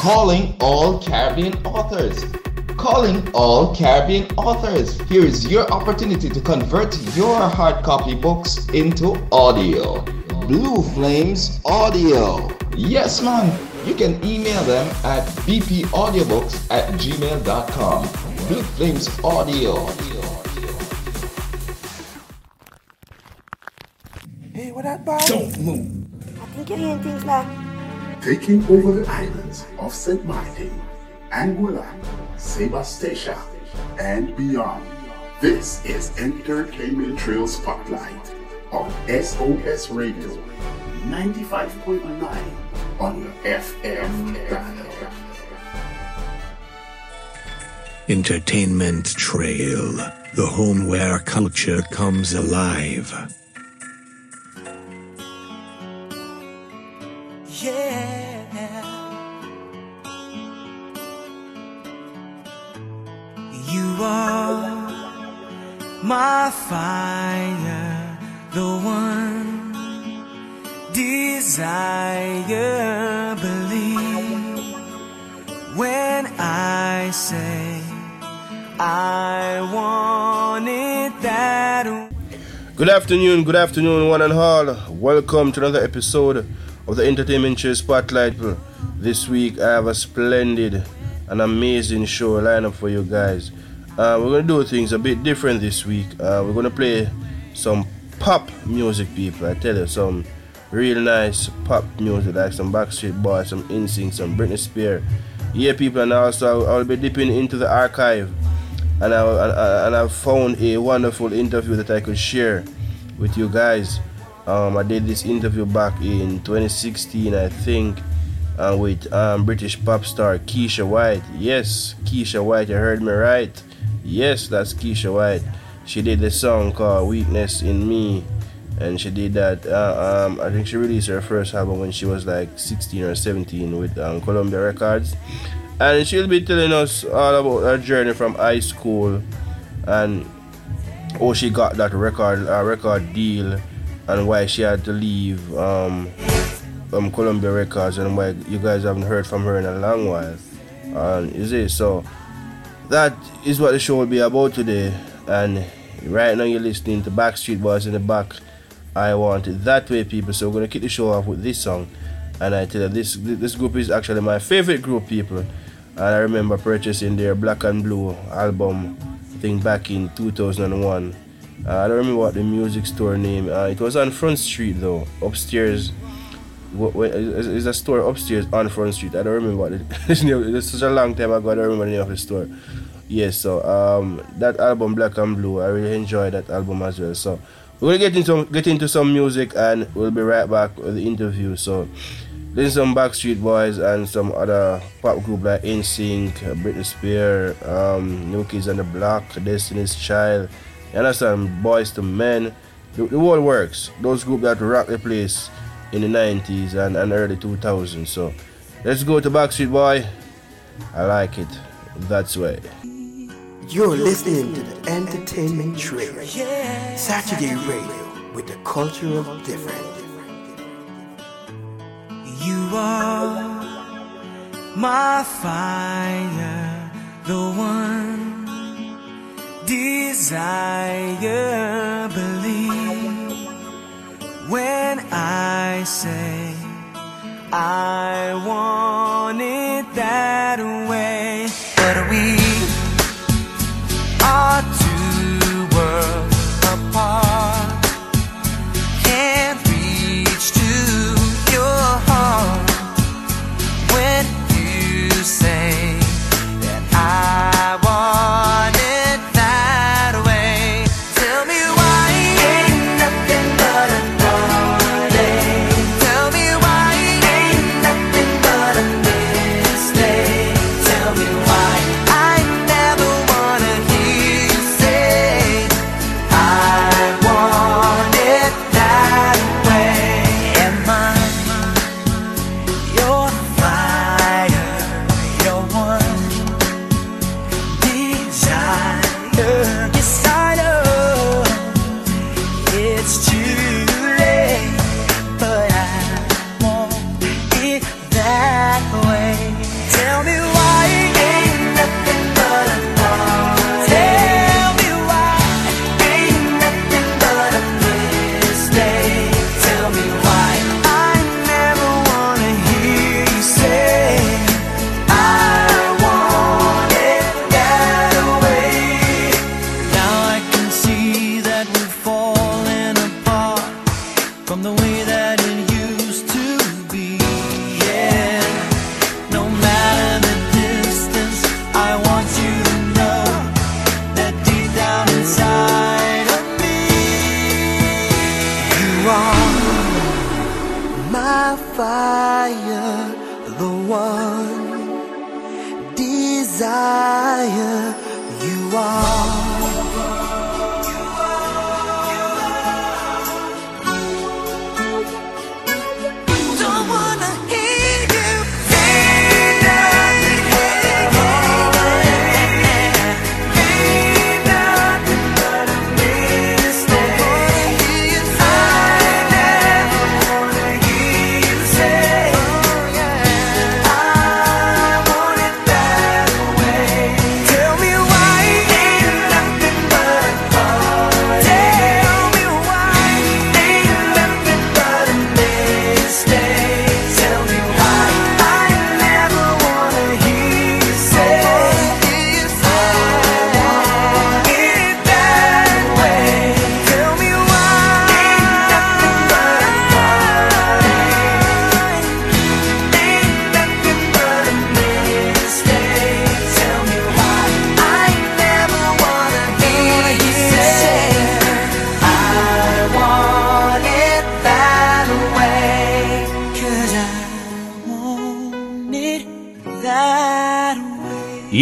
Calling all Caribbean authors. Calling all Caribbean authors. Here is your opportunity to convert your hard copy books into audio. Blue Flames Audio. Yes, man. You can email them at bpaudiobooks at gmail.com. Blue Flames Audio. Hey, what that boy? Don't move. I think you're hearing things now. Taking over the islands of St. Martin, Anguilla, Sebastia, and beyond. This is Entertainment Trail Spotlight on SOS Radio 95.9 on your FM dial. Entertainment Trail, the home where culture comes alive. Yeah. You are my fire, the one desire. Believe when I say I want it that. Good afternoon, good afternoon, one and all. Welcome to another episode of the Entertainment Show Spotlight. This week I have a splendid and amazing show lineup for you guys. Uh, we're gonna do things a bit different this week. Uh, we're gonna play some pop music, people. I tell you, some real nice pop music like some Backstreet Boys, some NSYNC, some Britney Spears. Yeah, people, and also I'll be dipping into the archive and I, and I- found a wonderful interview that I could share with you guys. Um, I did this interview back in 2016, I think, uh, with um, British pop star Keisha White. Yes, Keisha White, you heard me right. Yes, that's Keisha White. She did the song called "Weakness in Me," and she did that. Uh, um, I think she released her first album when she was like 16 or 17 with um, Columbia Records and she'll be telling us all about her journey from high school and how she got that record uh, record deal and why she had to leave um, um Columbia Records and why you guys haven't heard from her in a long while. Is it so? That is what the show will be about today. And right now you're listening to Backstreet Boys in the back. I want it that way, people. So we're gonna kick the show off with this song. And I tell you, this this group is actually my favorite group, people. And I remember purchasing their Black and Blue album, thing back in 2001. Uh, I don't remember what the music store name. Uh, it was on Front Street though, upstairs. What, is, is a store upstairs on Front Street. I don't remember what it, it's such a long time ago. I don't remember the name of the store. Yes, so um, that album Black and Blue, I really enjoyed that album as well. So we're gonna get into get into some music and we'll be right back with the interview. So then some Backstreet Boys and some other pop group like NSYNC, Britney Spears, um, New Kids on the Block, Destiny's Child. You understand? Boyz II Men. The, the whole works. Those groups that rock the place in the 90s and, and early 2000s. So let's go to Backstreet Boy. I like it. That's way. You're listening to the Entertainment Trail. Saturday Radio with the culture of different. You are my fire, the one desire. I wrong. My fire, the one desire you are.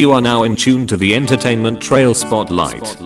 You are now in tune to the Entertainment Trail Spotlight.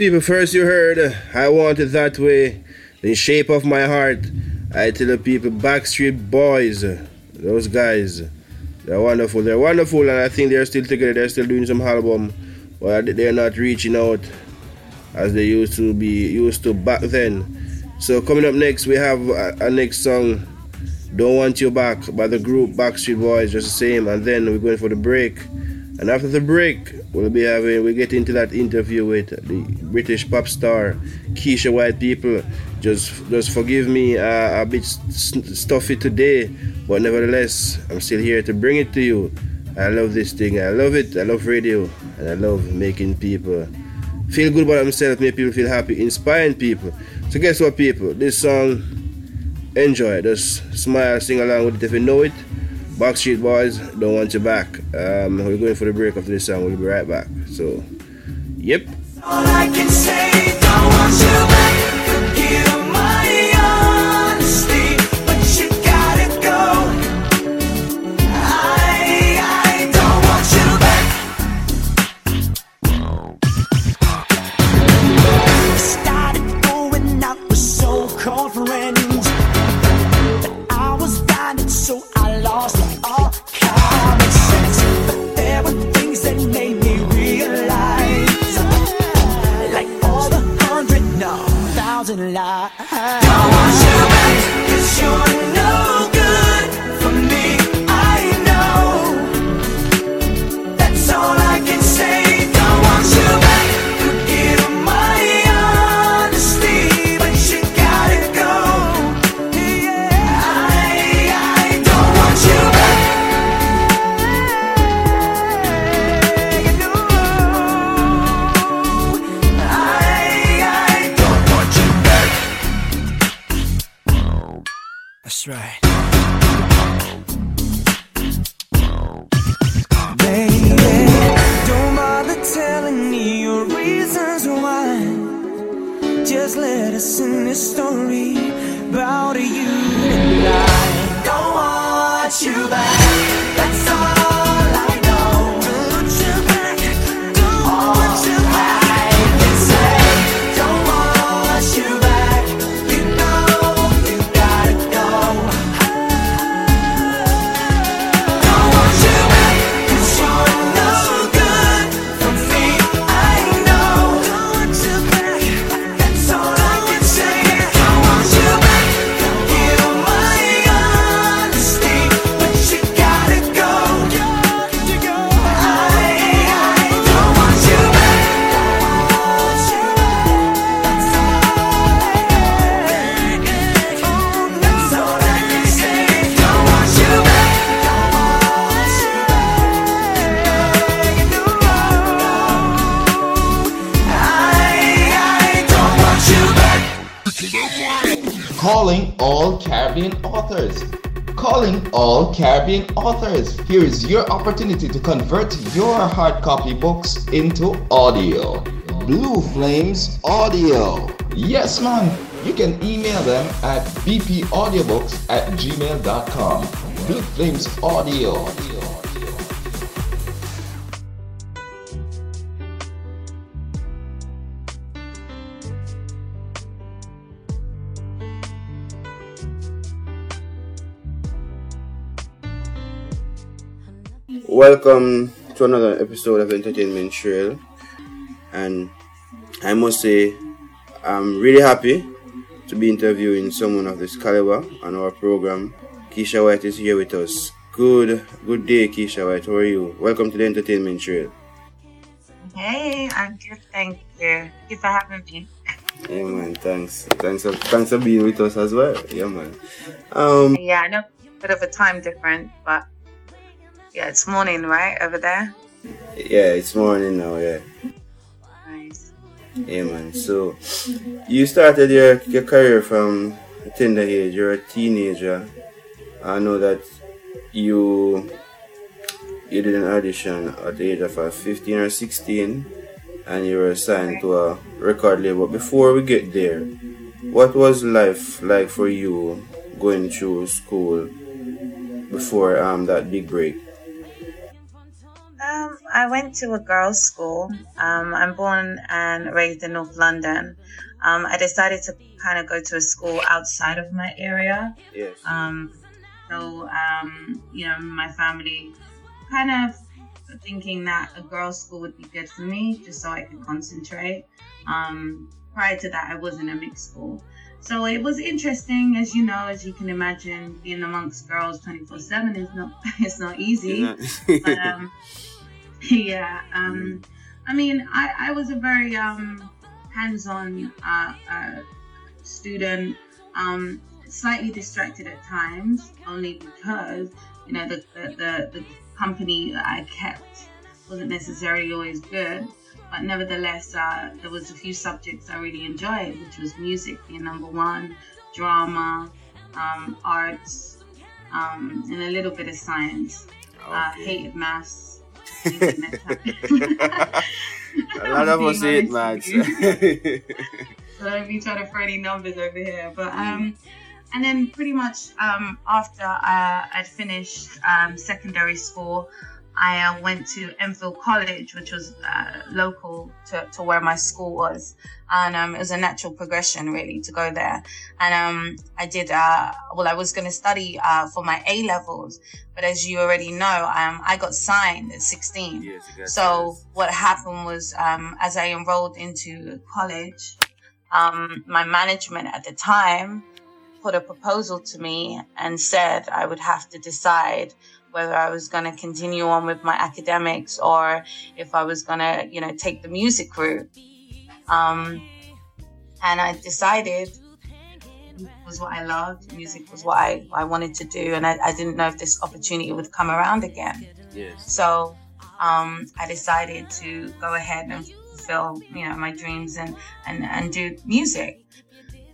People, first you heard, I want it that way. The shape of my heart. I tell the people, Backstreet Boys, those guys, they're wonderful. They're wonderful, and I think they're still together. They're still doing some album, but they're not reaching out as they used to be used to back then. So coming up next, we have a next song, "Don't Want You Back" by the group Backstreet Boys, just the same. And then we're going for the break. And after the break, we'll be having we get into that interview with the British pop star Keisha White. People, just just forgive me uh, a bit stuffy today, but nevertheless, I'm still here to bring it to you. I love this thing. I love it. I love radio, and I love making people feel good about themselves, make people feel happy, inspiring people. So guess what, people? This song, enjoy. Just smile, sing along with it if you know it. Backstreet Boys, don't want you back. Um, we're going for the break after this song. We'll be right back. So, yep. Just let us in this story about you and I. Don't want you back. That's all Caribbean authors. Here is your opportunity to convert your hard copy books into audio. Blue Flames Audio. Yes, man. You can email them at bpaudiobooks at gmail.com. Blue Flames Audio. Welcome to another episode of Entertainment Trail. And I must say, I'm really happy to be interviewing someone of this caliber on our program. Keisha White is here with us. Good, good day, Keisha White. How are you? Welcome to the Entertainment Trail. Hey, I'm good, thank you. Thank you for having me. Yeah, man. Thanks. Thanks for, thanks for being with us as well. Yeah, man. Um, Yeah, I know a bit of a time difference, but yeah, it's morning, right, over there? yeah, it's morning now. Yeah. Nice. Yeah, man. So, you started your, your career from a tender age. You're a teenager. I know that you you did an audition at the age of uh, 15 or 16, and you were assigned to a record label. Before we get there, what was life like for you going through school before um that big break? Um, I went to a girls' school. Um, I'm born and raised in North London. Um, I decided to kind of go to a school outside of my area. Yes. Um, so, um, you know, my family kind of thinking that a girls' school would be good for me just so I could concentrate. Um, prior to that, I was in a mixed school. So it was interesting, as you know, as you can imagine, being amongst girls 24 7 is not, it's not easy. but, um, yeah, um, I mean, I, I was a very um, hands on uh, uh, student. Um, slightly distracted at times, only because you know the the, the, the company that I kept wasn't necessarily always good. But nevertheless, uh, there was a few subjects I really enjoyed, which was music being number one, drama, um, arts, um, and a little bit of science. Uh, hated maths. A lot of us hate maths. with you. So don't be trying to throw any numbers over here. But um, and then pretty much um, after uh, I'd finished um, secondary school, I uh, went to Enfield College, which was uh, local to, to where my school was, and um, it was a natural progression really to go there. And um, I did uh, well. I was going to study uh, for my A levels, but as you already know, um, I got signed at 16. Yes, So what happened was, um, as I enrolled into college, um, my management at the time put a proposal to me and said I would have to decide whether I was going to continue on with my academics or if I was going to, you know, take the music route. Um, and I decided was what I loved. Music was what I, I wanted to do. And I, I didn't know if this opportunity would come around again. Yes. So um, I decided to go ahead and fulfill, you know, my dreams and, and, and do music.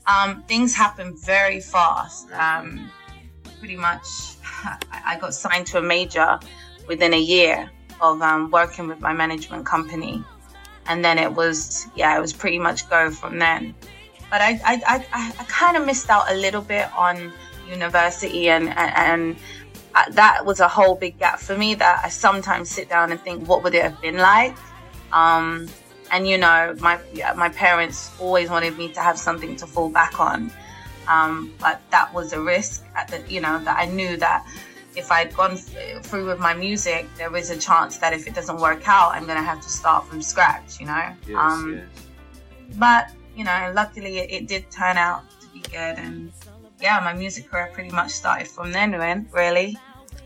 Um, things happened very fast. Um, pretty much, I got signed to a major within a year of um, working with my management company. And then it was, yeah, it was pretty much go from then. But I, I, I, I, kind of missed out a little bit on university and, and, and uh, that was a whole big gap for me that I sometimes sit down and think, what would it have been like? Um, and you know, my my parents always wanted me to have something to fall back on, um, but that was a risk. At the you know that I knew that if I'd gone through with my music, there is a chance that if it doesn't work out, I'm gonna have to start from scratch. You know. Yes, um, yes. But you know, luckily it, it did turn out to be good, and yeah, my music career pretty much started from then. When really.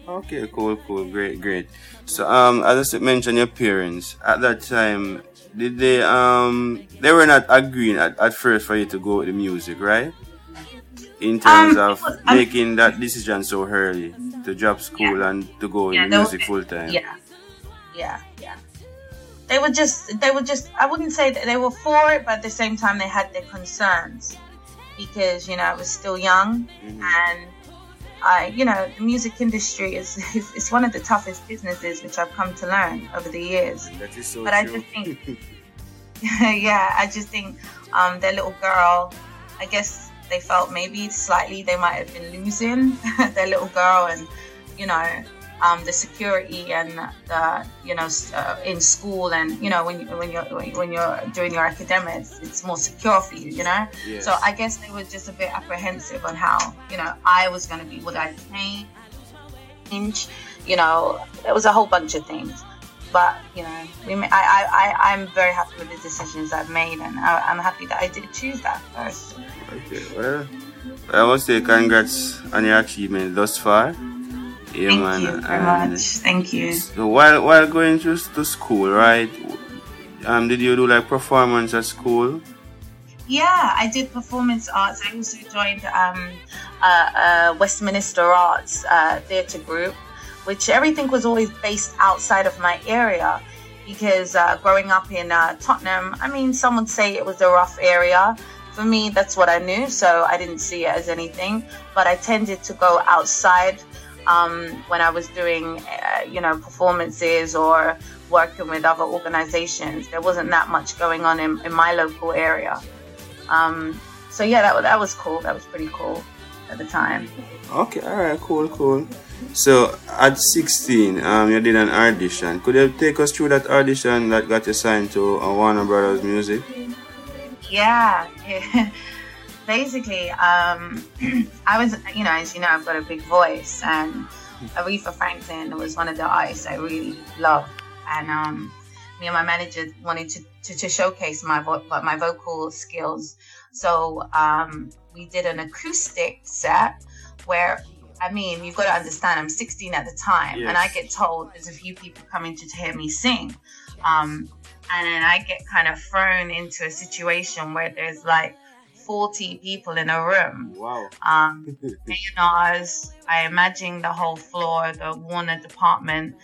Okay, cool, cool, great, great. So, um, as I mentioned, your parents at that time, did they um they were not agreeing at, at first for you to go with the music, right? In terms Um, of was- um, making that decision so early to drop school and to go Yeah, in music full time. Yeah, yeah, yeah. They were just, they were just. I wouldn't say that they were for it, but at the same time, they had their concerns because you know I was still young, Mhm. and I, you know, the music industry is, is is one of the toughest businesses, which I've come to learn over the years. That is so But I just think, yeah, I just think um, their little girl, I guess they felt maybe slightly they might have been losing their little girl, and you know, um, the security and the you know uh, in school and you know when you, when you're when you're doing your academics, it's more secure for you, you know. Yes. So I guess they were just a bit apprehensive on how you know I was going to be. Would I change? You know, there was a whole bunch of things. But you know, we, I, I, I, I'm very happy with the decisions I've made, and I, I'm happy that I did choose that first. Okay, well, I must say congrats on your achievement thus far. Yeah, Thank man. you very and much. Thank you. So while while going to, to school, right? Um, did you do like performance at school? Yeah, I did performance arts. I also joined um, uh, uh, Westminster Arts uh, Theatre Group, which everything was always based outside of my area. Because uh, growing up in uh, Tottenham, I mean, some would say it was a rough area. For me, that's what I knew, so I didn't see it as anything. But I tended to go outside um, when I was doing, uh, you know, performances or working with other organizations. There wasn't that much going on in, in my local area. Um, so yeah, that, that was cool. That was pretty cool. at the time. Okay, all right, cool, cool. So at 16, um, you did an audition. Could you take us through that audition that got you signed to uh, Warner Brothers Music? Yeah. Basically, um, I was, you know, as you know, I've got a big voice, and Aretha Franklin was one of the artists I really loved, and um, me and my manager wanted to, to, to showcase my vo- my vocal skills. So um, we did an acoustic set where I mean, you've got to understand, I'm 16 at the time, and I get told there's a few people coming to hear me sing. Um, and then I get kind of thrown into a situation where there's like 40 people in a room. Wow. Um, A&Rs, I imagine the whole floor, the Warner department.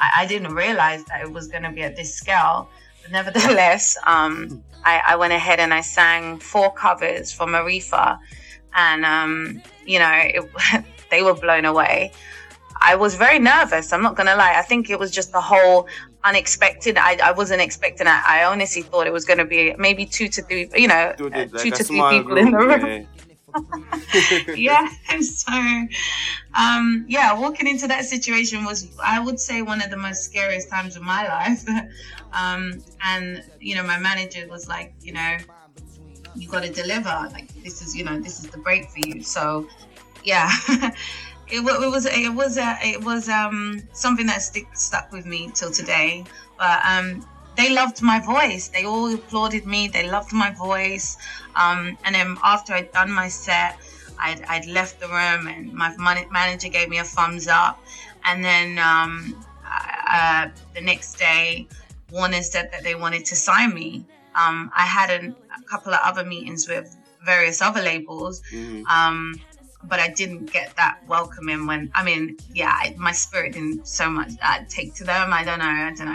I, I didn't realize that it was going to be at this scale. But nevertheless, um, I, I went ahead and I sang four covers for Aretha. And, um, you know, it, they were blown away. I was very nervous. I'm not going to lie. I think it was just the whole unexpected. I, I wasn't expecting it. I honestly thought it was going to be maybe two to three, you know, Two, uh, two to three small people in the room yeah. yeah so um yeah walking into that situation was i would say one of the most scariest times of my life um and you know my manager was like you know you got to deliver like this is you know this is the break for you so yeah it, it was it was uh, it was um something that stick, stuck with me till today but um they loved my voice they all applauded me they loved my voice um, and then after I'd done my set, I'd, I'd left the room and my man- manager gave me a thumbs up. And then um, uh, the next day, Warner said that they wanted to sign me. Um, I had an, a couple of other meetings with various other labels. Mhm. Um, but I didn't get that welcoming when I mean, yeah, I, my spirit didn't so much uh, take to them. I don't know. I don't know.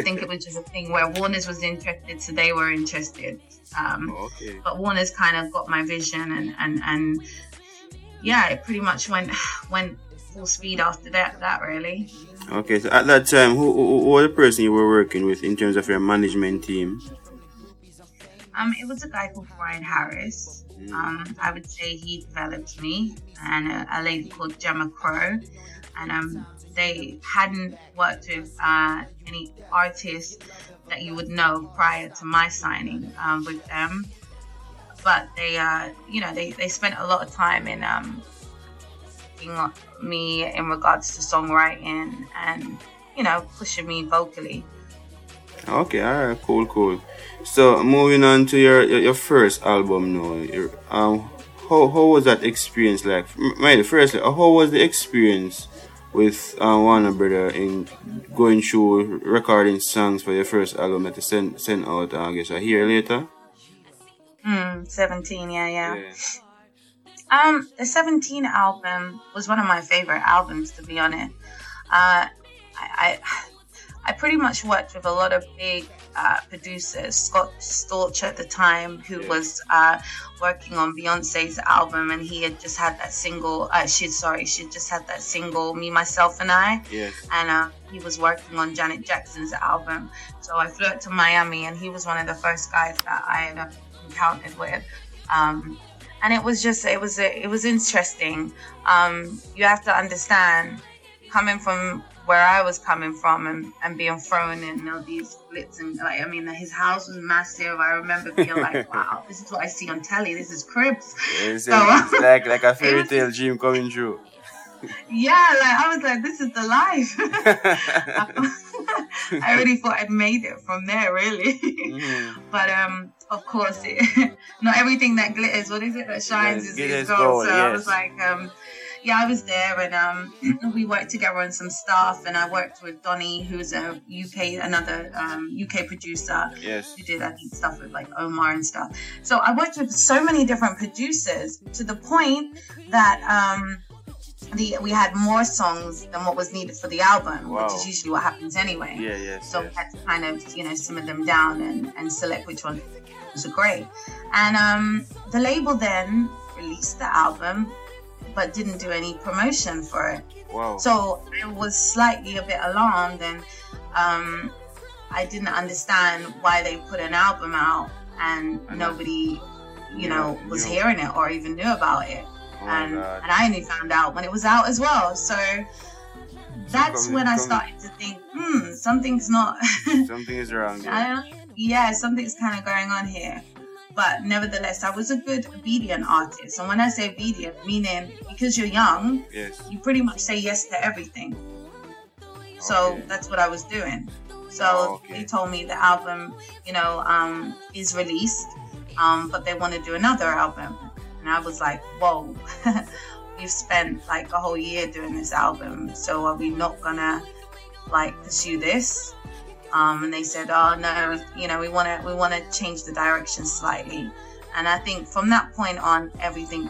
I think it was just a thing where Warner's was interested, so they were interested. Um, Okay. but Warner's kind of got my vision, and and and yeah, it pretty much went went full speed after that. That really. Okay, so at that time, who, who, who was the person you were working with in terms of your management team? Um, it was a guy called Brian Harris. Um, I would say he developed me, and a, a lady called Gemma Crow, and um, they hadn't worked with uh, any artists that you would know prior to my signing um, with them. But they, uh, you know, they, they spent a lot of time in um, me in regards to songwriting and, you know, pushing me vocally. Okay, all right, cool, cool. So moving on to your your, your first album now. Your, um, how how was that experience like? M- Mind, firstly, uh, how was the experience with uh, Warner Brother in going through recording songs for your first album that you sent sent out? uh, I guess a year later. Mm, 17, yeah, yeah. Um, the 17 album was one of my favorite albums, to be honest. Uh, I, I, I pretty much worked with a lot of big uh, producers. Scott Storch at the time, who was uh, working on Beyonce's album, and he had just had that single. Uh, she sorry, she just had that single, Me, Myself, and I Yes. and uh, he was working on Janet Jackson's album. So I flew out to Miami, and he was one of the first guys that I had uh, encountered with. Um, and it was just, it was, it was interesting. Um, you have to understand, coming from where I was coming from and, and being thrown in all these splits and like, I mean, his house was massive. I remember being like, wow, this is what I see on telly. This is cribs. It's, So- it's like like a fairy tale dream coming true. Yeah, like I was like, this is the life. I really thought I'd made it from there, really. Mhm. but um, of course, it, not everything that glitters, what is it that shines, Yes, is, is gold. gold, So I was like, um, yeah, I was there, and um, we worked together on some stuff, and I worked with Donny, who's a UK, another um, UK producer Yes. who did I think stuff with like Omar and stuff. So I worked with so many different producers to the point that um the we had more songs than what was needed for the album, which is usually what happens anyway. Yeah. Yes. So yes. we had to kind of, you know, simmer them down and, and select which ones was great. And um, the label then released the album, but didn't do any promotion for it. Wow. So I was slightly a bit alarmed, and um, I didn't understand why they put an album out and nobody, you know, was hearing it or even knew about it. Oh and God. and I only found out when it was out as well. So that's when I started to think, hmm, something's not. Something is wrong there. Yeah, something's kind of going on here. But nevertheless, I was a good obedient artist. And when I say obedient, meaning because you're young, Yes. you pretty much say yes to everything. So Okay. that's what I was doing. So Oh, okay. they told me the album, you know, um, is released, um, but they want to do another album. And I was like, whoa, we've spent like a whole year doing this album. So are we not gonna like pursue this? Um, and they said, oh no, you know, we want to we want to change the direction slightly. And I think from that point on, everything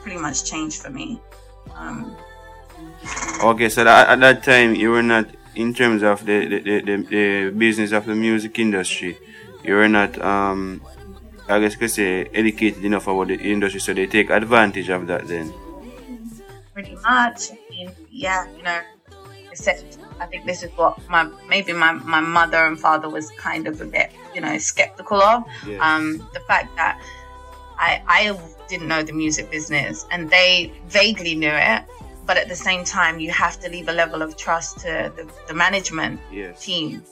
pretty much changed for me. Um, Okay, so that, at that time you were not in terms of the the, the, the the business of the music industry. You were not um I guess you could say educated enough about the industry so they take advantage of that then. pretty much. I mean, yeah, you know, except I think this is what my maybe my, my mother and father was kind of a bit, you know, skeptical of. Yes. Um, the fact that I I didn't know the music business and they vaguely knew it, but at the same time you have to leave a level of trust to the, the management Yes. team.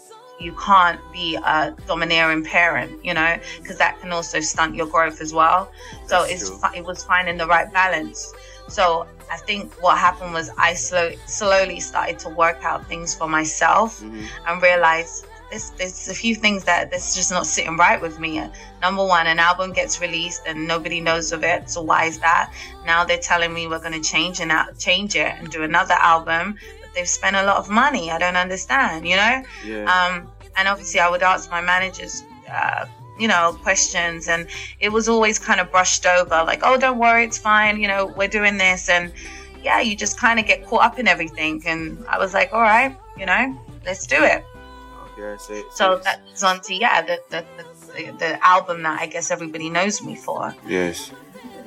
You can't be a domineering parent, you know, because that can also stunt your growth as well. So That's it's fi- it was finding the right balance. So I think what happened was I slow, slowly started to work out things for myself Mhm. and realized this there's a few things that that's just not sitting right with me. Number one, an album gets released and nobody knows of it. So why is that? Now they're telling me we're going to change and out, change it and do another album, but they've spent a lot of money. I don't understand, you know. Yeah. Um, and obviously, I would ask my managers, uh, you know, questions, and it was always kind of brushed over, like, "Oh, don't worry, it's fine. You know, we're doing this." And yeah, you just kind of get caught up in everything. And I was like, "All right, you know, let's do it." okay, so, So it's- that goes on to yeah, the the, the the album that I guess everybody knows me for. Yes.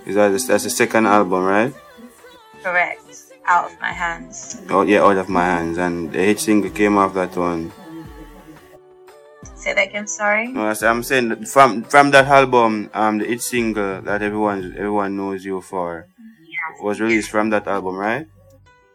Is that that's the second album, right? Correct. Out of my hands. Oh yeah, out of my hands, and the hit single came off that one. Say that again. Sorry. No, I'm saying from from that album, um, the hit single that everyone everyone knows you for Yeah. was released from that album, right?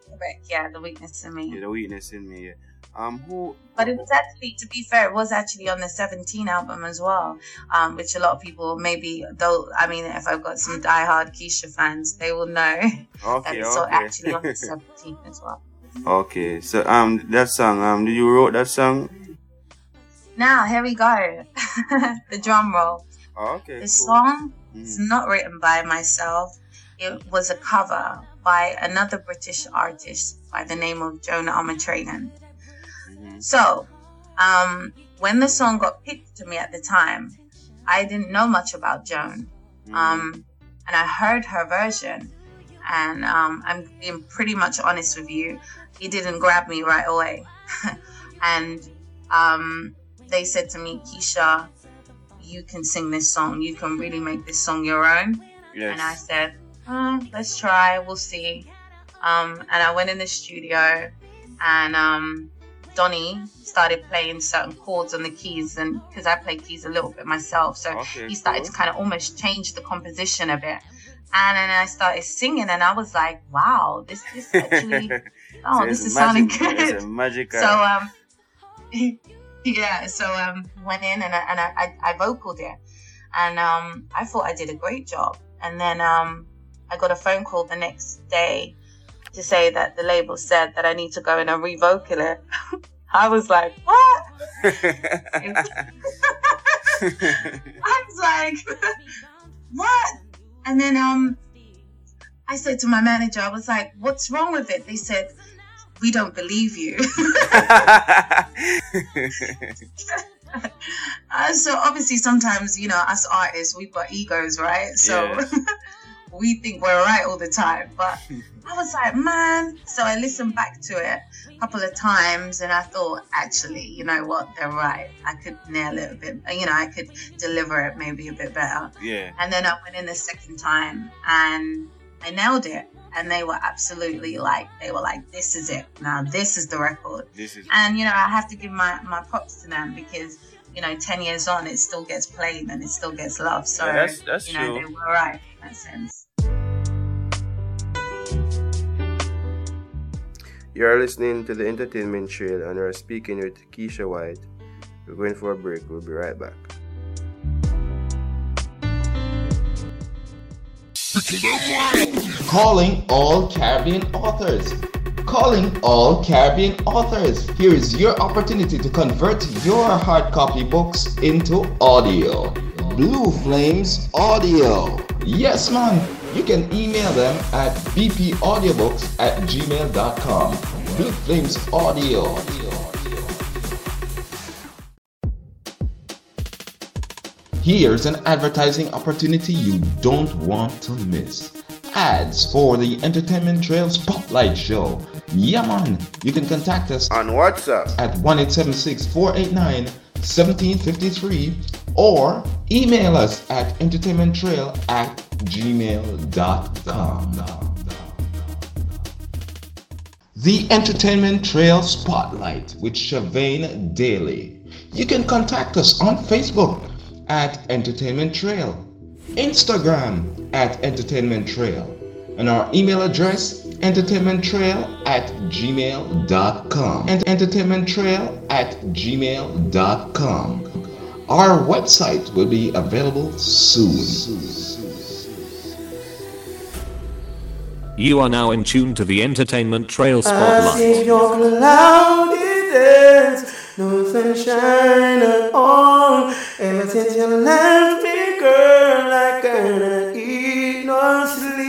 Correct. Yeah, the weakness in me. Yeah, the weakness in me. Yeah. Um, who? But it was actually, to be fair, it was actually on the 17 album as well, um, which a lot of people maybe, though, I mean, if I've got some diehard Keisha fans, they will know that Okay, it's so okay. actually on the 17 as well. okay, so um, that song, um, did you wrote that song? Now, here we go. the drum roll. Oh, okay. The cool. song is Mhm. not written by myself. It was a cover by another British artist by the name of Joan Armatrading. Mhm. So, um, when the song got picked to me at the time, I didn't know much about Joan. Mhm. Um, and I heard her version, and um, I'm being pretty much honest with you, it didn't grab me right away. and um, they said to me, Keisha, you can sing this song. You can really make this song your own. yes. And I said, "Hmm, let's try, we'll see. Um, and I went in the studio and um, Donnie started playing certain chords on the keys. And because I play keys a little bit myself, so Okay, he started cool. to kind of almost change the composition a bit. And then I started singing, and I was like, wow, this is actually, oh, So this is sounding good. Magical. So um, yeah. So um, went in and I, and I, I, I vocaled it, and um, I thought I did a great job. And then um, I got a phone call the next day to say that the label said that I need to go in and revocal it. I was like, what? I was like, what? And then um, I said to my manager, I was like, what's wrong with it? They said, we don't believe you. Uh, so obviously sometimes you know as artists we've got egos right so Yeah. we think we're right all the time but i was like man so i listened back to it a couple of times and i thought actually you know what they're right i could nail it a bit you know i could deliver it maybe a bit better yeah. and then i went in the second time and i nailed it and they were absolutely like they were like this is it now this is the record this is and you know i have to give my my props to them because you know 10 years on it still gets played and it still gets loved so yeah, that's, that's you know true. they were right in that sense You're listening to the Entertainment Trail and we're speaking with Keisha White. We're going for a break. We'll be right back. Calling all Caribbean authors. Calling all Caribbean authors. Here is your opportunity to convert your hard copy books into audio. Blue Flames Audio. Yes, man. You can email them at bpaudiobooks at gmail.com. Blue Flames Audio. Here's an advertising opportunity you don't want to miss. Ads for the Entertainment Trail Spotlight Show. Yeah, man. You can contact us On WhatsApp. at 1 489 1753 or email us at entertainmenttrail at gmail.com. The Entertainment Trail Spotlight with Shavane Daley. You can contact us on Facebook at Entertainment Trail, Instagram at Entertainment Trail, and our email address entertainmenttrail at gmail.com and entertainmenttrail at gmail.com. Our website will be available soon. You are now in tune to the Entertainment Trail I Spotlight. See your cloudy days, no sunshine at all. Ever since you left me, girl, I cannot eat nor sleep.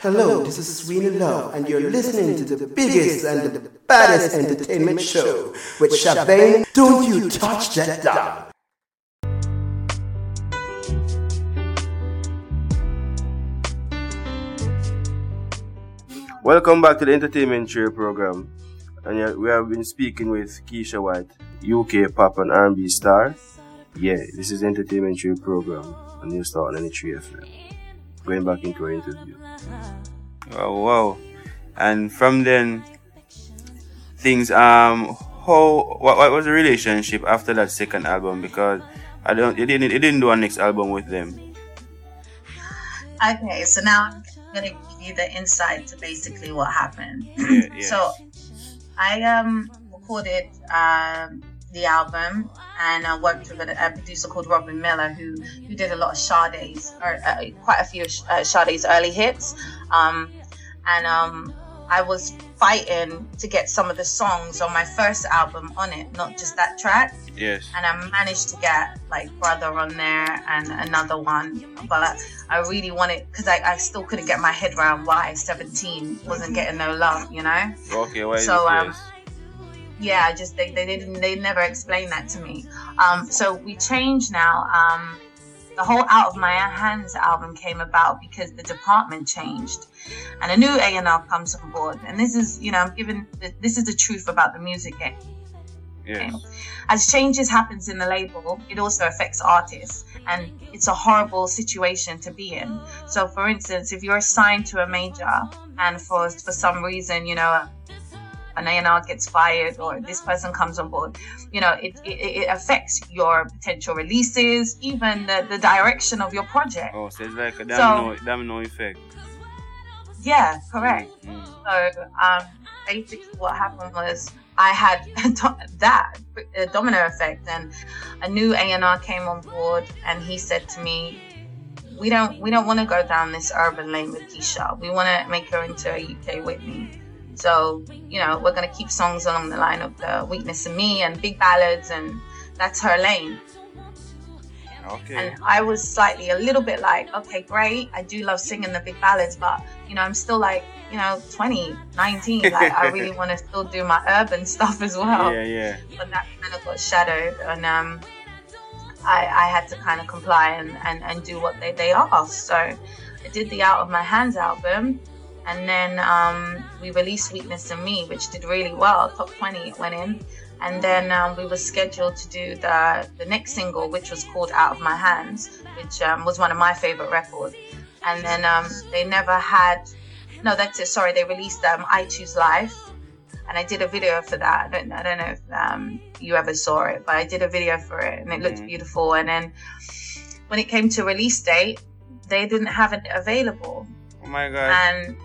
Hello, this is Sweeney Love, and you're listening to the biggest and the baddest entertainment show with Shabane. Don't you touch that dial. Welcome back to the Entertainment Show program. And yeah, we have been speaking with Keisha White, UK pop and R&B star. Yeah, this is Entertainment Trail program on New Star on 93 FM. Going back into our interview. Wow, wow. And from then, things. Um, how what, what was the relationship after that second album? Because I don't, you didn't, you didn't do a next album with them. Okay, so now I'm gonna give you the insight to basically what happened. Yeah, yeah. So I um recorded um the album and I worked with a, a producer called Robin Millar who who did a lot of Sade's or uh, quite a few uh, Sade's early hits. Um, and um, I was fighting to get some of the songs on my first album on it, not just that track Yes. and I managed to get like Brother on there and another one, but I really wanted because I, I still couldn't get my head around why 17 wasn't getting no love, you know? Okay. Why? So, um. Yeah, I just they, they didn't they never explained that to me. Um, so we changed now. Um, the whole Out of My Hands album came about because the department changed, and a new A and R comes on board. And this is you know I'm giving this is the truth about the music game. Yes. As changes happens in the label, it also affects artists, and it's a horrible situation to be in. So, for instance, if you're assigned to a major, and for for some reason, you know, an A&R gets fired or this person comes on board, you know, it, it, it affects your potential releases, even the, the direction of your project. Oh, so it's like a So- domino, domino effect. Yeah, correct. Mm. So um, basically, what happened was I had that a domino effect, and a new A and R came on board, and he said to me, "We don't we don't want to go down this urban lane with Keisha. We want to make her into a UK Whitney. So you know, we're gonna keep songs along the line of the Weakness in Me and big ballads, and that's her lane." Okay. And I was slightly a little bit like, okay, great. I do love singing the big ballads, but you know, I'm still like, you know, 20, 19. Like, I really want to still do my urban stuff as well. yeah, yeah. But that kind of got shadowed, and um, I, I had to kind of comply and, and, and do what they, they asked. So I did the Out of My Hands album, and then um, we released Weakness in Me, which did really well. Top 20 it went in. And then um, we were scheduled to do the, the next single, which was called Out of My Hands, which um, was one of my favorite records. And then um, they never had, no, that's it. Sorry, they released um, I Choose Life, and I did a video for that. I don't, I don't know if um, you ever saw it, but I did a video for it, and it looked Mhm. beautiful. And then when it came to release date, they didn't have it available, Oh my God. and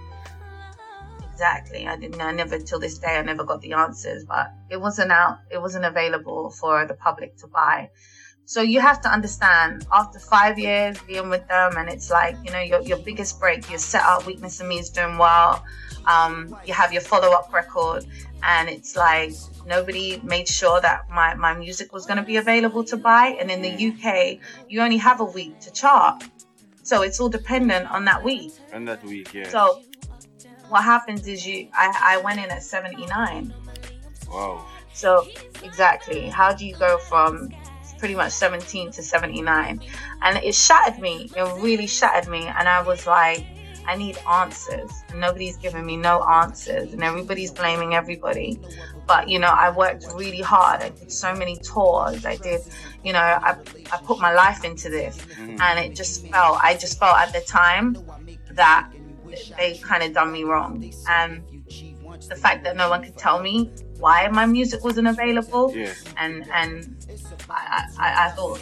exactly. I didn't. I never till this day. I never got the answers, but it wasn't out. It wasn't available for the public to buy. So you have to understand. After five years being with them, and it's like you know your your biggest break. Your set up weakness and me is doing well. Um, you have your follow up record, and it's like nobody made sure that my, my music was going to be available to buy. And in the UK, you only have a week to chart. So it's all dependent on that week. And that week, yeah. So what happens is you, I, I went in at 79. wow. So exactly, how do you go from pretty much 17 to 79? And it shattered me. It really shattered me. And I was like, I need answers. And nobody's giving me no answers. And everybody's blaming everybody. But, you know, I worked really hard. I did so many tours. I did, you know, I, I put my life into this. Mm-hmm. And it just felt, I just felt at the time that they kind of done me wrong. And the fact that no one could tell me why my music wasn't available Yeah. and and I, I, I thought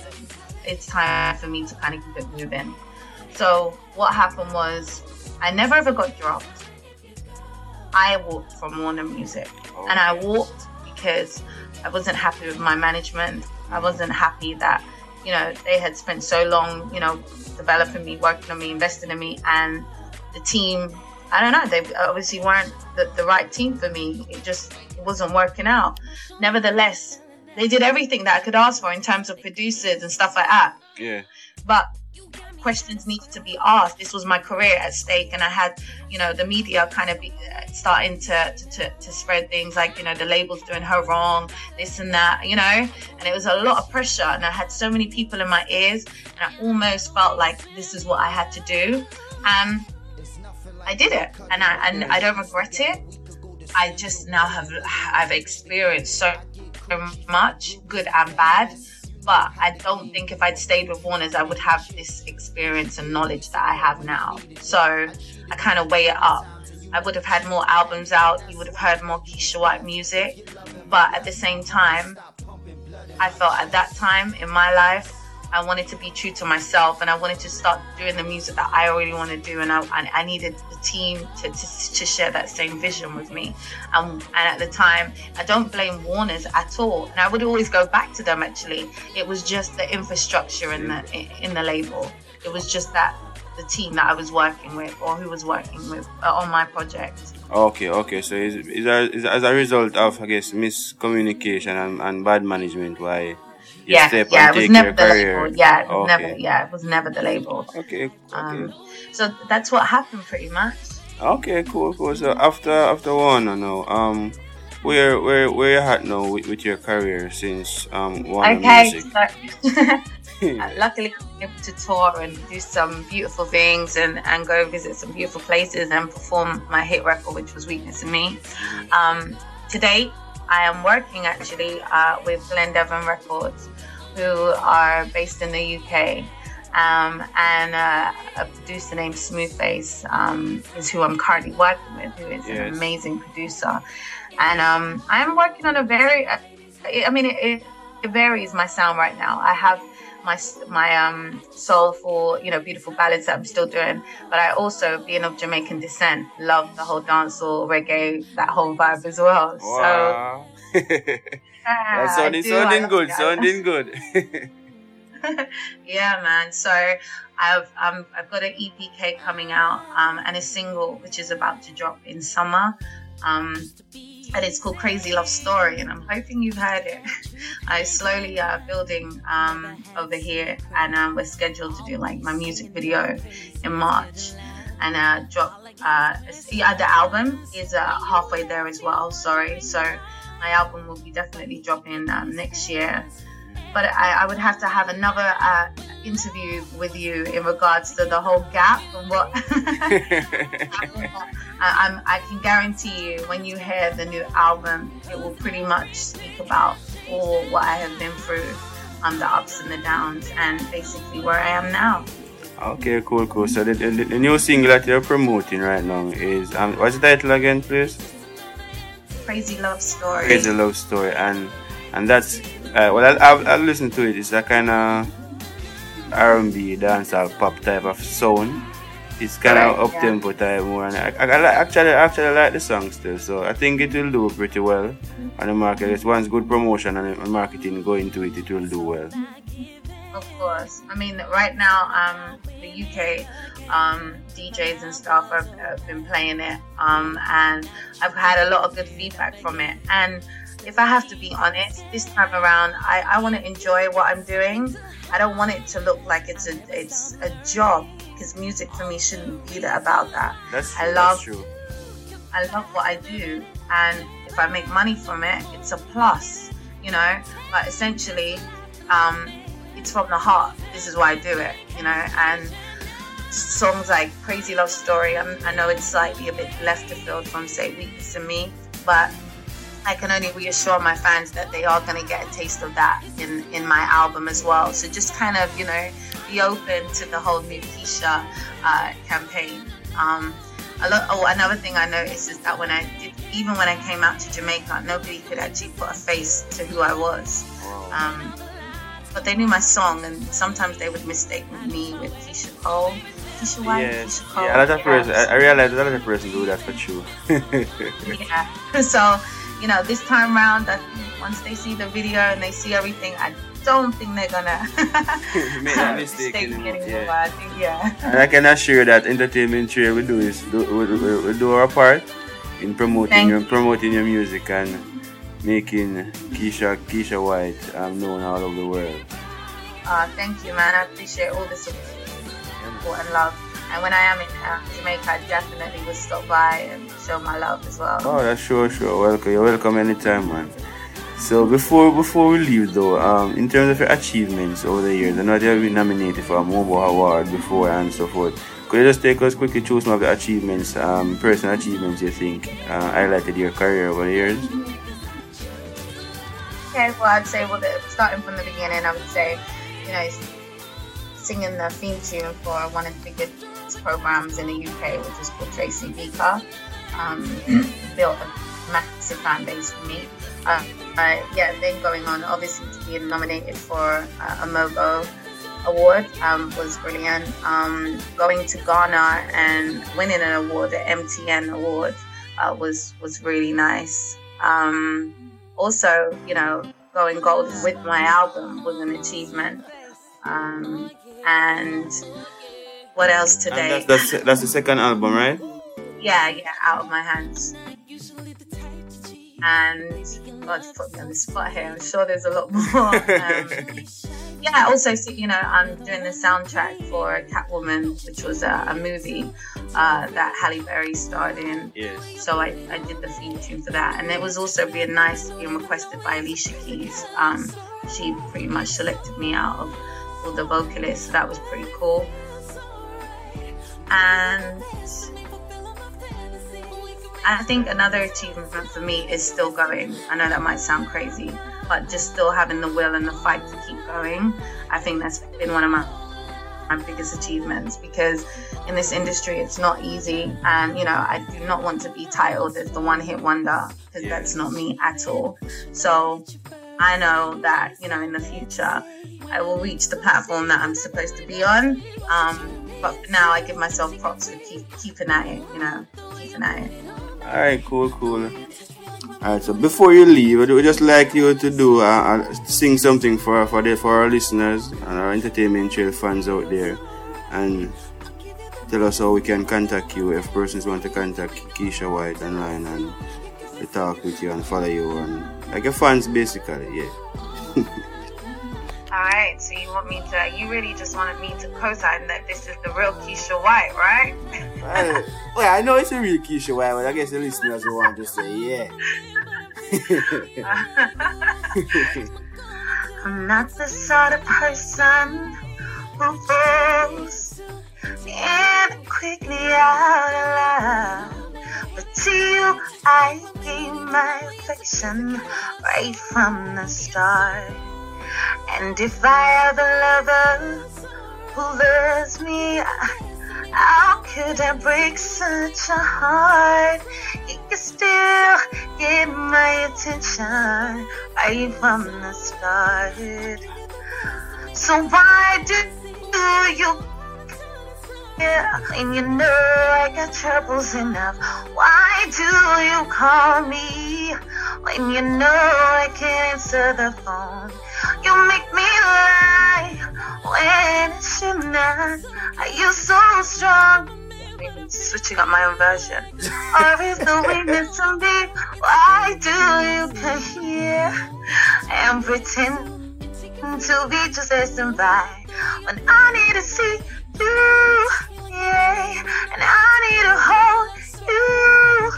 it's time for me to kind of keep it moving. So what happened was I never ever got dropped. I walked from Warner Music, oh. and I walked because I wasn't happy with my management. I mm. wasn't happy that you know they had spent so long, you know, developing me, working on me, investing in me, and the team. I don't know. They obviously weren't the, the right team for me. It just wasn't working out. Nevertheless, they did everything that I could ask for in terms of producers and stuff like that. Yeah. But questions needed to be asked. This was my career at stake, and I had, you know, the media kind of uh, starting to, to, to, to spread things like, you know, the label's doing her wrong, this and that, you know, and it was a lot of pressure. And I had so many people in my ears, and I almost felt like this is what I had to do. And I did it, and I and I don't regret it. I just now have I've experienced so much, good and bad. But I don't think if I'd stayed with Warner's, I would have this experience and knowledge that I have now. So I kind of weigh it up. I would have had more albums out. You would have heard more Keisha White music. But at the same time, I felt at that time in my life, I wanted to be true to myself and I wanted to start doing the music that I already want to do. And I, I, needed the team to, to, to share that same vision with me. Um, and at the time, I don't blame Warner's at all. And I would always go back to them actually. It was just the infrastructure in the, in the label. It was just that the team that I was working with or who was working with uh, on my project. Okay, okay. So is is, as a result of I guess miscommunication and, and bad management why yeah, yeah, it was never the career. label. Yeah, it was okay. never. Yeah, it was never the label. Okay, okay. Um, so that's what happened pretty much. Okay, cool, cool. So after after Warner now, um, where where where you at now with, with your career since um Warner okay, Music? so uh, luckily I'm able to tour and do some beautiful things and, and go visit some beautiful places and perform my hit record, which was Weakness in Me. Um, to date, I am working actually uh, with Glen Devon Records, who are based in the UK. Um, and uh, a producer named Smoothface um, is who I'm currently working with, who is Yes. an amazing producer. And um, I'm working on a very, I mean, it, it, varies my sound right now. I have my my um, soulful, you know, beautiful ballads that I'm still doing, but I also, being of Jamaican descent, love the whole dancehall, reggae, that whole vibe as well. So Yeah, sounding sounding good, sounding good. yeah, man. So I've um, I've got an EPK coming out um, and a single which is about to drop in summer. Um, and it's called Crazy Love Story, and I'm hoping you've heard it. I slowly uh, building um, over here, and um, we're scheduled to do like my music video in March, and uh, drop. Uh, yeah, the album is uh, halfway there as well. Sorry, so my album will be definitely dropping um, next year but I, I would have to have another uh, interview with you in regards to the whole gap and what I, I'm, I can guarantee you when you hear the new album, it will pretty much speak about all what I have been through, um, the ups and the downs, and basically where I am now. okay, cool, cool. So the, the, the new single that you're promoting right now is um, what's the title again, please? Crazy love story. Crazy Love Story, and and that's uh, well, I'll, I'll, I'll listen to it. It's a kind of R&B dancehall pop type of sound, It's kind of Correct, up tempo type more, and I, I, I actually actually like the song still. So I think it will do pretty well on the market. It's once good promotion and marketing go into it, it will do well. Of course. I mean, right now, um, the UK um, DJs and stuff have, have been playing it, um, and I've had a lot of good feedback from it. And if I have to be honest, this time around, I, I want to enjoy what I'm doing. I don't want it to look like it's a it's a job because music for me shouldn't be that about that. That's true. I love that's true. I love what I do, and if I make money from it, it's a plus, you know. But essentially, um, it's from the heart. This is why I do it, you know. And songs like "Crazy Love Story," I'm, I know it's slightly a bit left of field from say "Weakness in Me," but I can only reassure my fans that they are going to get a taste of that in in my album as well. So just kind of, you know, be open to the whole new Keisha uh, campaign. Um, a lot, oh, another thing I noticed is that when I did, even when I came out to Jamaica, nobody could actually put a face to who I was. Um, but they knew my song, and sometimes they would mistake me with Keyshia Cole. Keisha White, Yes, Keyshia Cole. yeah, a lot of person. I, I realize a lot of person do that for true. Yeah. So, you know, this time round, that once they see the video and they see everything, I don't think they're gonna Make that mistake anymore, yeah. I think, yeah. And I can assure you that entertainment trail we do is do, we, we, we do our part in promoting Thank your promoting your music and making Keisha Keisha White um, known all over the world. Uh, thank you, man. I appreciate all the support and love. And when I am in uh, Jamaica, I definitely will stop by and show my love as well. Oh, that's sure, sure. Welcome, you're welcome anytime, man. So before before we leave though, um, in terms of your achievements over the years, I know you have been nominated for a MOBO award before and so forth. Could you just take us quickly through some of the achievements, um, personal achievements you think uh, highlighted your career over the years? Okay, well, I'd say, well, the, starting from the beginning, I would say, you know, singing the theme tune for one of the biggest programs in the UK, which is called Tracy Beaker, um, built a massive fan base for me. Uh, uh, yeah, then going on, obviously, to be nominated for uh, a MOBO award um, was brilliant. Um, going to Ghana and winning an award, the MTN award, uh, was was really nice. Um, also, you know, going gold with my album was an achievement. Um, and what else today? And that's, that's that's the second album, right? yeah, yeah, out of my hands. And God, you put me on the spot here. I'm sure there's a lot more. Um, yeah, also, so, you know, I'm doing the soundtrack for Catwoman, which was a, a movie uh, that Halle Berry starred in. Yes. So I, I did the theme tune for that. And it was also being nice being requested by Alicia Keys. Um, she pretty much selected me out of all the vocalists. So that was pretty cool. And I think another achievement for me is still going. I know that might sound crazy, but just still having the will and the fight to keep going. I think that's been one of my my biggest achievements because in this industry it's not easy and you know I do not want to be titled as the one hit wonder because that's not me at all. So I know that you know in the future I will reach the platform that I'm supposed to be on. Um, but for now I give myself props for keep, keeping at it, you know, keeping at it. All right, cool, cool. All right, so before you leave, I would just like you to do uh, uh, sing something for for the for our listeners and our entertainment trail fans out there, and tell us how we can contact you if persons want to contact Keisha White online and to talk with you and follow you and like your fans basically, yeah. All right, so you want me to? You really just wanted me to co-sign that this is the real Keisha White, right? well, well, I know it's a real Keisha White, but I guess the listeners will want to say yeah. I'm not the sort of person who falls in quickly out of love. But to you, I gave my affection right from the start. And if I have a lover who loves me, how could I break such a heart? You can still get my attention right from the start. So why do you Yeah, and you know I got troubles enough. Why do you call me when you know I can't answer the phone? You make me lie when it should not. Are you so strong? Maybe switching up my own version. or is the weakness in me? Why do you come here and pretend to be just passing by when I need to see you? Yeah, and I need to hold you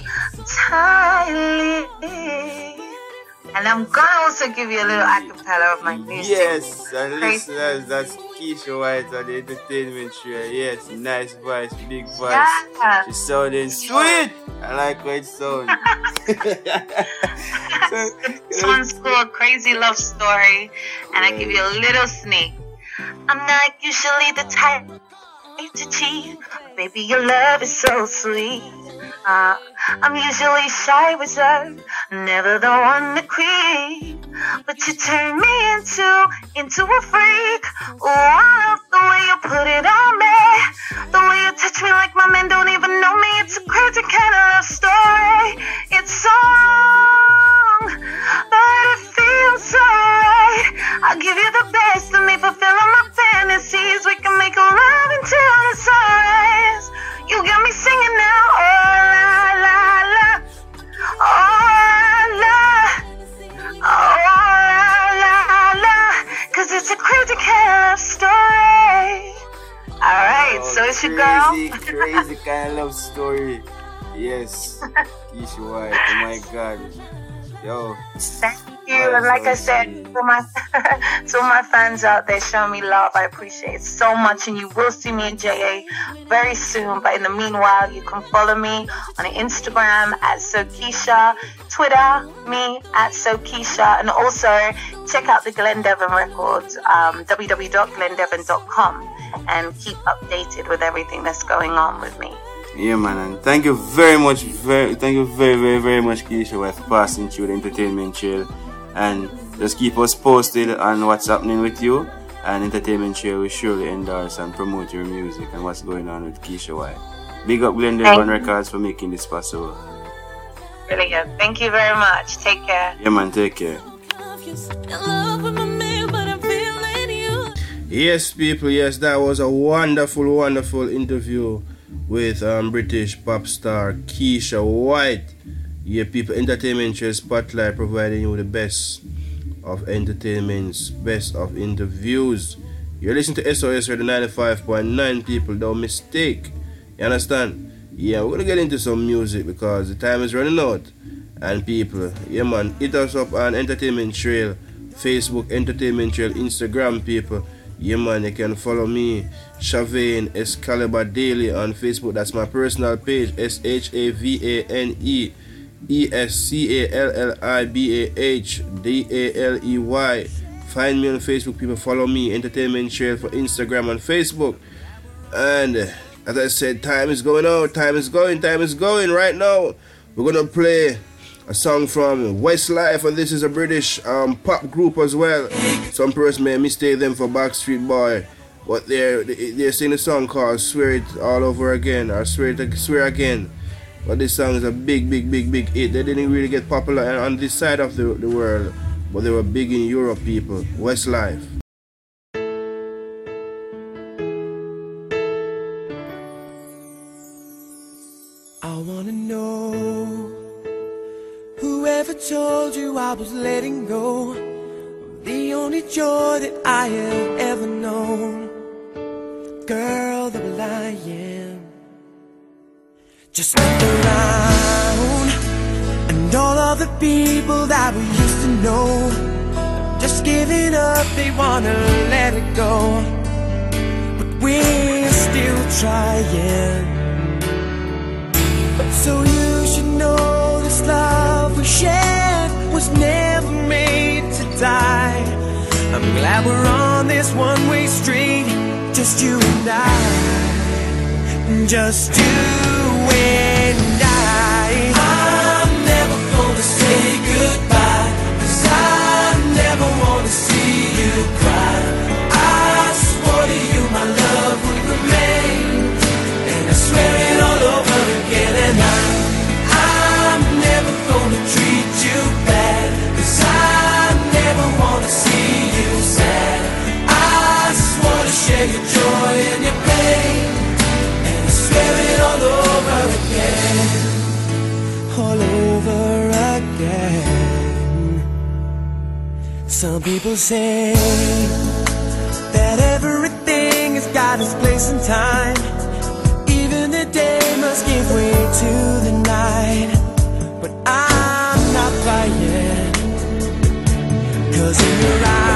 tightly. And I'm gonna also give you a little acapella of my music. Yes, and listeners, that's Keisha White on the entertainment show. Yes, nice voice, big voice. Yeah. She's sounding sweet. I like how it sounds. This one's called Crazy Love Story, and I give you a little sneak. I'm not usually the type but baby, your love is so sweet. Uh, I'm usually shy, reserved, never the one to creep. But you turn me into into a freak. Oh, I love the way you put it on me, the way you touch me like my men don't even know me. It's a crazy kind of love story. It's so long, but it feels so right. I'll give you the best of me, fulfilling my fantasies. Love story. Yes, Keisha White. Oh my God. Yo. Thank you. And like I said, to my to my fans out there show me love, I appreciate it so much. And you will see me in JA very soon. But in the meanwhile, you can follow me on Instagram at Sokisha, Twitter me at Sokisha, and also check out the Glen Devon Records, um, www.glendevon.com, and keep updated with everything that's going on with me. Yeah, man, and thank you very much, very, thank you very, very, very much, Keisha, for passing through the entertainment trail, and just keep us posted on what's happening with you. And entertainment trail will surely endorse and promote your music and what's going on with Keisha White. Big up Glen Thank Devon. Records for making this possible. Brilliant. Thank you very much. Take care. Yeah, man, take care. Yes, people, yes, that was a wonderful, wonderful interview with um, British pop star Keisha White. Yeah, people, Entertainment Trail Spotlight providing you the best of entertainments, best of interviews. You're listening to SOS Radio 95.9, people, don't mistake. You understand? Yeah, we're gonna get into some music because the time is running out. And people, yeah, man, hit us up on Entertainment Trail, Facebook Entertainment Trail, Instagram, people. Yeah, man, you can follow me, Shavane Escallibah Daley on Facebook. That's my personal page, S H A V A N E E S C A L L I B A H D A L E Y. Find me on Facebook, people. Follow me, Entertainment Share for Instagram and Facebook. And as I said, time is going out, time is going, time is going right now. We're gonna play a song from Westlife, and this is a British um, pop group as well. Some person may mistake them for Backstreet Boy, but they're they're singing a song called "Swear It All Over Again" or "Swear It Swear Again." But this song is a big, big, big, big hit. They didn't really get popular on this side of the, the world, but they were big in Europe. People, Westlife. I was letting go of the only joy that I have ever known. Girl, the am. Just look around and all of the people that we used to know. Just giving up, they wanna let it go. But we're still trying. So you should know this love we shared never made to die. I'm glad we're on this one way street, just you and I. Just you and I. share your joy and your pain and you swear it all over again, all over again. Some people say that everything has got its place and time. Even the day must give way to the night. But I'm not crying, cause in your eyes.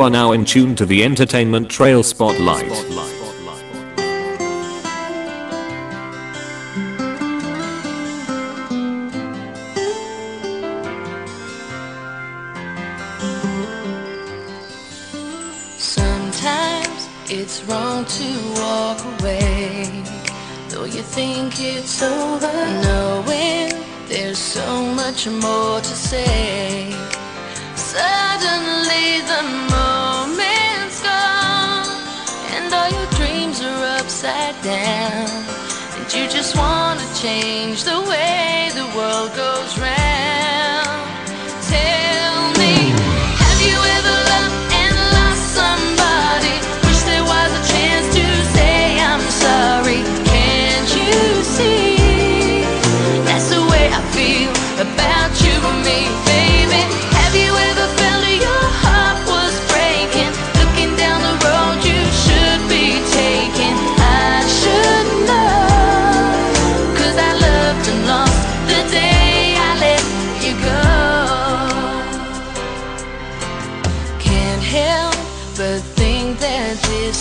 You are now in tune to the Entertainment Trail Spotlight.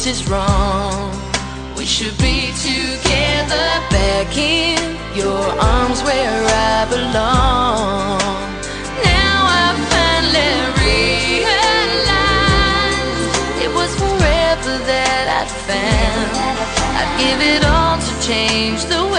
is wrong. We should be together back in your arms where I belong. Now I finally realize it was forever that I found. I'd give it all to change the way.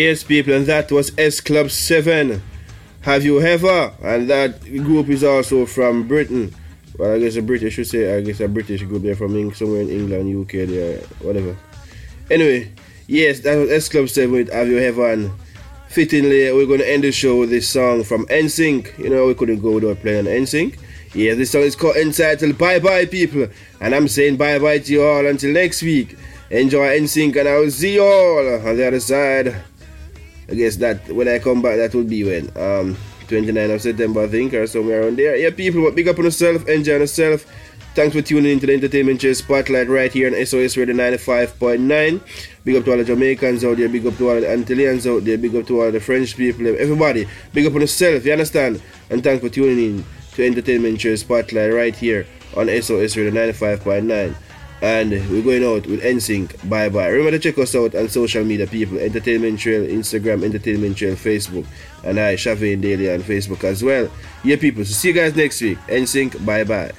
Yes, people, and that was S Club 7. Have you ever? And that group is also from Britain. Well, I guess a British should say, I guess a British group. They're from somewhere in England, UK, there, whatever. Anyway, yes, that was S Club 7 with Have You Ever? And fittingly, we're going to end the show with this song from NSYNC. You know, we couldn't go without playing NSYNC. Yeah, this song is called entitled Bye Bye People. And I'm saying bye bye to you all until next week. Enjoy NSYNC, and I'll see you all on the other side. I guess that when I come back, that will be when um 29th of September, I think, or somewhere around there. Yeah, people, but big up on yourself, enjoy yourself. Thanks for tuning into the Entertainment Trail Spotlight right here on SOS Radio 95.9. Big up to all the Jamaicans out there, big up to all the Antillians out there, big up to all the French people, everybody. Big up on yourself, you understand? And thanks for tuning in to Entertainment Trail Spotlight right here on SOS Radio 95.9 and we're going out with NSYNC. Bye bye. Remember to check us out on social media, people. Entertainment Trail, Instagram, Entertainment Trail, Facebook, and I, Shavane Daley, on Facebook as well. Yeah, people. So see you guys next week. NSYNC. Bye bye.